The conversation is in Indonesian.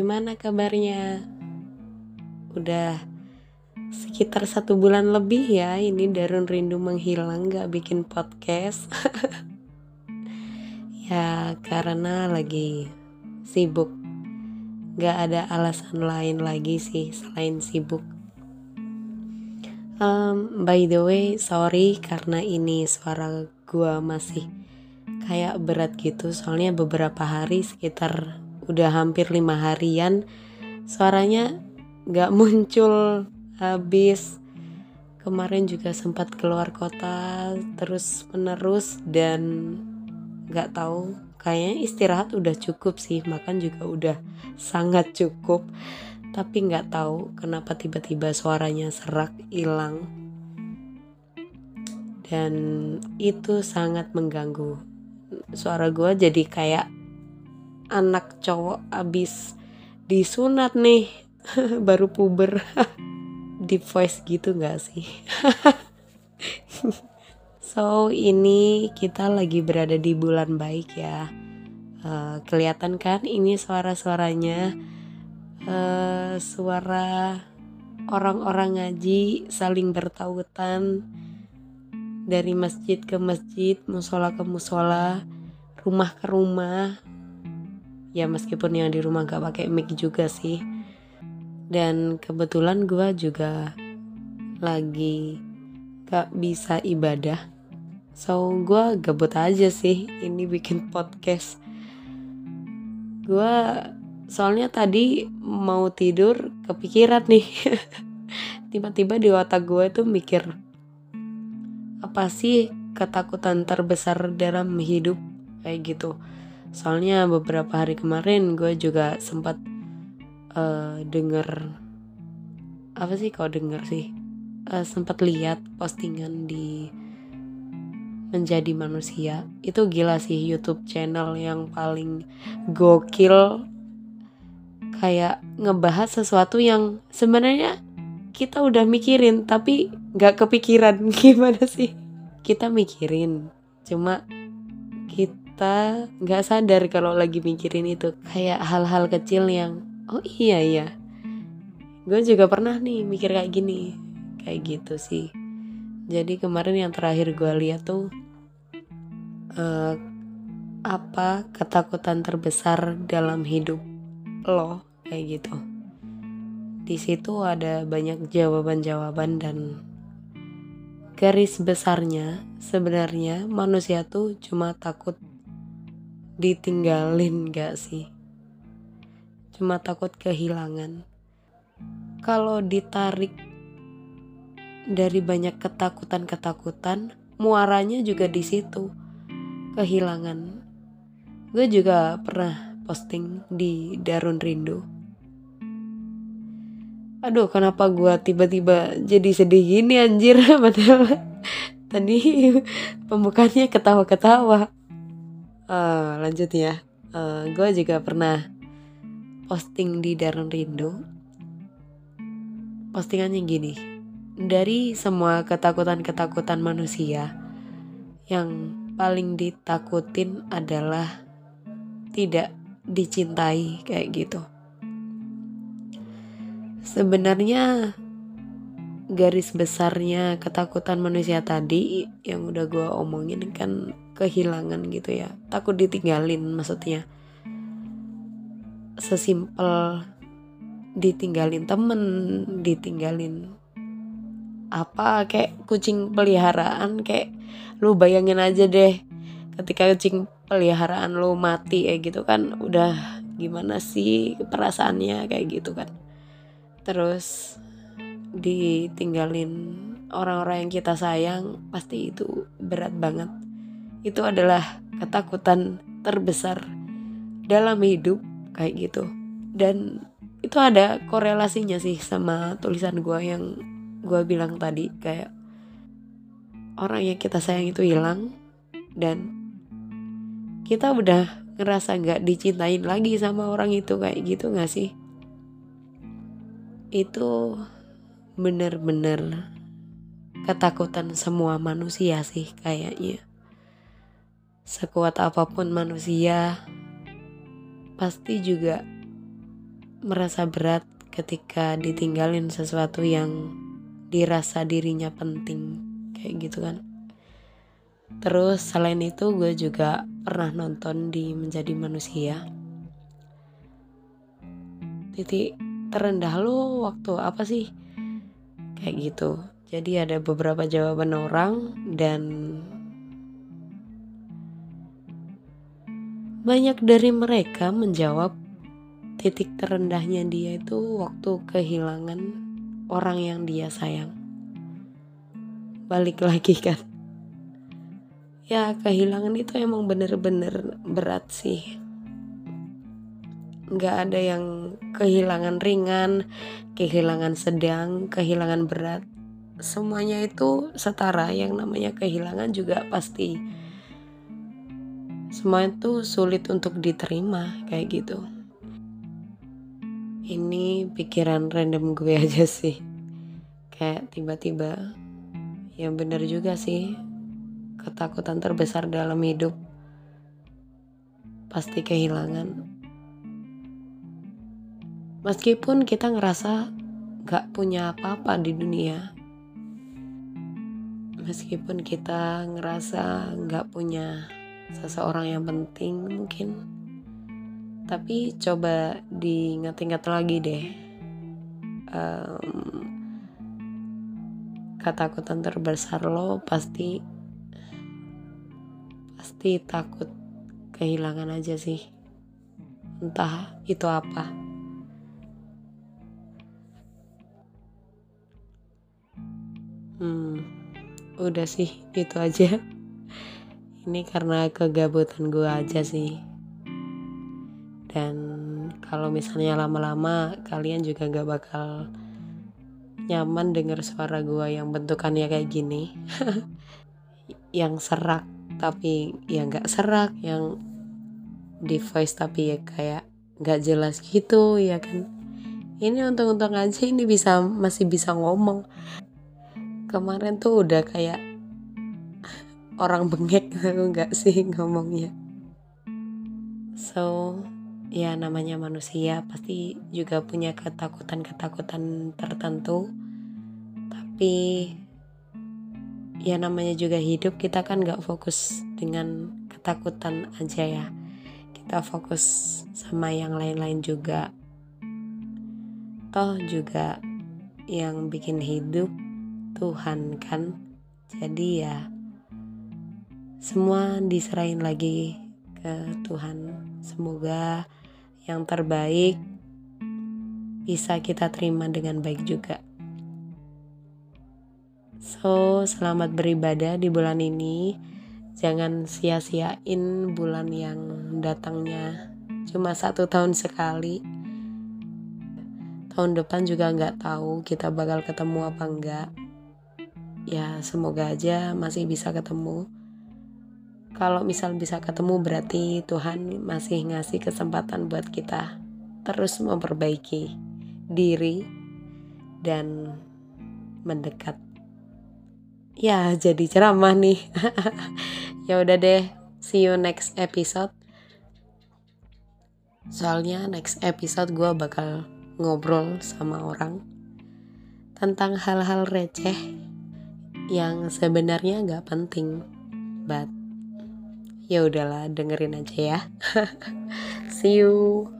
Gimana kabarnya? Udah sekitar satu bulan lebih ya ini Darun Rindu menghilang gak bikin podcast. ya karena lagi sibuk. Gak ada alasan lain lagi sih selain sibuk. Um, by the way, sorry karena ini suara gua masih kayak berat gitu soalnya beberapa hari sekitar udah hampir lima harian suaranya gak muncul habis. Kemarin juga sempat keluar kota terus menerus dan gak tahu kayaknya istirahat udah cukup sih makan juga udah sangat cukup. Tapi nggak tahu kenapa tiba-tiba suaranya serak hilang. Dan itu sangat mengganggu suara gue jadi kayak anak cowok abis disunat nih baru puber. Deep voice gitu gak sih? So ini kita lagi berada di bulan baik ya. Uh, kelihatan kan ini suara-suaranya? Uh, suara orang-orang ngaji saling bertautan. Dari masjid ke masjid, musola ke musola, rumah ke rumah. Ya meskipun yang di rumah gak pakai mic juga sih. Dan kebetulan gue juga lagi gak bisa ibadah. So gue gabut aja sih ini bikin podcast. Gue soalnya tadi mau tidur kepikiran nih. Tiba-tiba di otak gue tuh mikir apa sih ketakutan terbesar dalam hidup kayak gitu soalnya beberapa hari kemarin gue juga sempat uh, denger apa sih kau denger sih? Uh, sempat lihat postingan di menjadi manusia. Itu gila sih YouTube channel yang paling gokil. Kayak ngebahas sesuatu yang sebenarnya kita udah mikirin tapi nggak kepikiran. Gimana sih? Kita mikirin cuma kita nggak sadar kalau lagi mikirin itu. Kayak hal-hal kecil yang oh iya iya. Gue juga pernah nih mikir kayak gini. Kayak gitu sih. Jadi kemarin yang terakhir gue lihat tuh uh, apa ketakutan terbesar dalam hidup lo kayak gitu. Di situ ada banyak jawaban-jawaban dan garis besarnya sebenarnya manusia tuh cuma takut ditinggalin gak sih? Cuma takut kehilangan. Kalau ditarik dari banyak ketakutan-ketakutan, muaranya juga di situ. Kehilangan. Gue juga pernah posting di Darun Rindu aduh kenapa gue tiba-tiba jadi sedih gini anjir padahal tadi pembukanya ketawa-ketawa uh, lanjut ya. Uh, eh, gue juga pernah posting di Darun Rindu. Postingannya gini. Dari semua ketakutan-ketakutan manusia yang paling ditakutin adalah tidak dicintai kayak gitu. Sebenarnya garis besarnya ketakutan manusia tadi yang udah gue omongin kan kehilangan gitu ya. Takut ditinggalin maksudnya. Sesimpel ditinggalin temen ditinggalin apa kayak kucing peliharaan kayak lu bayangin aja deh ketika kucing peliharaan lu mati kayak gitu kan udah gimana sih perasaannya kayak gitu kan. Terus ditinggalin orang-orang yang kita sayang pasti itu berat banget itu adalah ketakutan terbesar dalam hidup kayak gitu dan itu ada korelasinya sih sama tulisan gue yang gue bilang tadi kayak orang yang kita sayang itu hilang dan kita udah ngerasa nggak dicintain lagi sama orang itu kayak gitu nggak sih itu bener-bener ketakutan semua manusia sih kayaknya. Sekuat apa pun manusia, pasti juga merasa berat ketika ditinggalin sesuatu yang dirasa dirinya penting kayak gitu kan. Terus selain itu gue juga pernah nonton di menjadi manusia. Titik terendah lo waktu apa sih? Kayak gitu. Jadi ada beberapa jawaban orang dan banyak dari mereka menjawab titik terendahnya dia itu waktu kehilangan orang yang dia sayang balik lagi kan ya kehilangan itu emang bener-bener berat sih nggak ada yang kehilangan ringan, kehilangan sedang, kehilangan berat. Semuanya itu setara. Yang namanya kehilangan juga pasti semua itu sulit untuk diterima kayak gitu. Ini pikiran random gue aja sih. Kayak tiba-tiba yang bener juga sih. Ketakutan terbesar dalam hidup pasti kehilangan Meskipun kita ngerasa gak punya apa-apa di dunia, meskipun kita ngerasa gak punya seseorang yang penting mungkin, tapi coba diingat-ingat lagi deh. Um, ketakutan terbesar lo pasti pasti takut kehilangan aja sih entah itu apa Hmm, udah sih itu aja. Ini karena kegabutan gue aja sih. Dan kalau misalnya lama-lama kalian juga gak bakal nyaman denger suara gue yang bentukannya kayak gini. yang serak tapi yang gak serak, yang di voice tapi ya kayak gak jelas gitu ya kan. Ini untung-untung aja ini bisa masih bisa ngomong kemarin tuh udah kayak orang bengek. Nggak sih ngomongnya. So ya namanya manusia pasti juga punya ketakutan-ketakutan tertentu. Tapi ya namanya juga hidup kita kan nggak fokus dengan ketakutan aja ya. Kita fokus sama yang lain-lain juga. Toh juga yang bikin hidup Tuhan kan. Jadi ya semua diserahin lagi ke Tuhan. Semoga yang terbaik bisa kita terima dengan baik juga. So selamat beribadah di bulan ini. Jangan sia-siain bulan yang datangnya cuma satu tahun sekali. Tahun depan juga nggak tahu kita bakal ketemu apa enggak ya semoga aja masih bisa ketemu kalau misal bisa ketemu berarti Tuhan masih ngasih kesempatan buat kita terus memperbaiki diri dan mendekat. Ya jadi ceramah nih. Ya udah deh see you next episode. Soalnya next episode gue bakal ngobrol sama orang tentang hal-hal receh yang sebenarnya nggak penting but ya udahlah dengerin aja ya. See you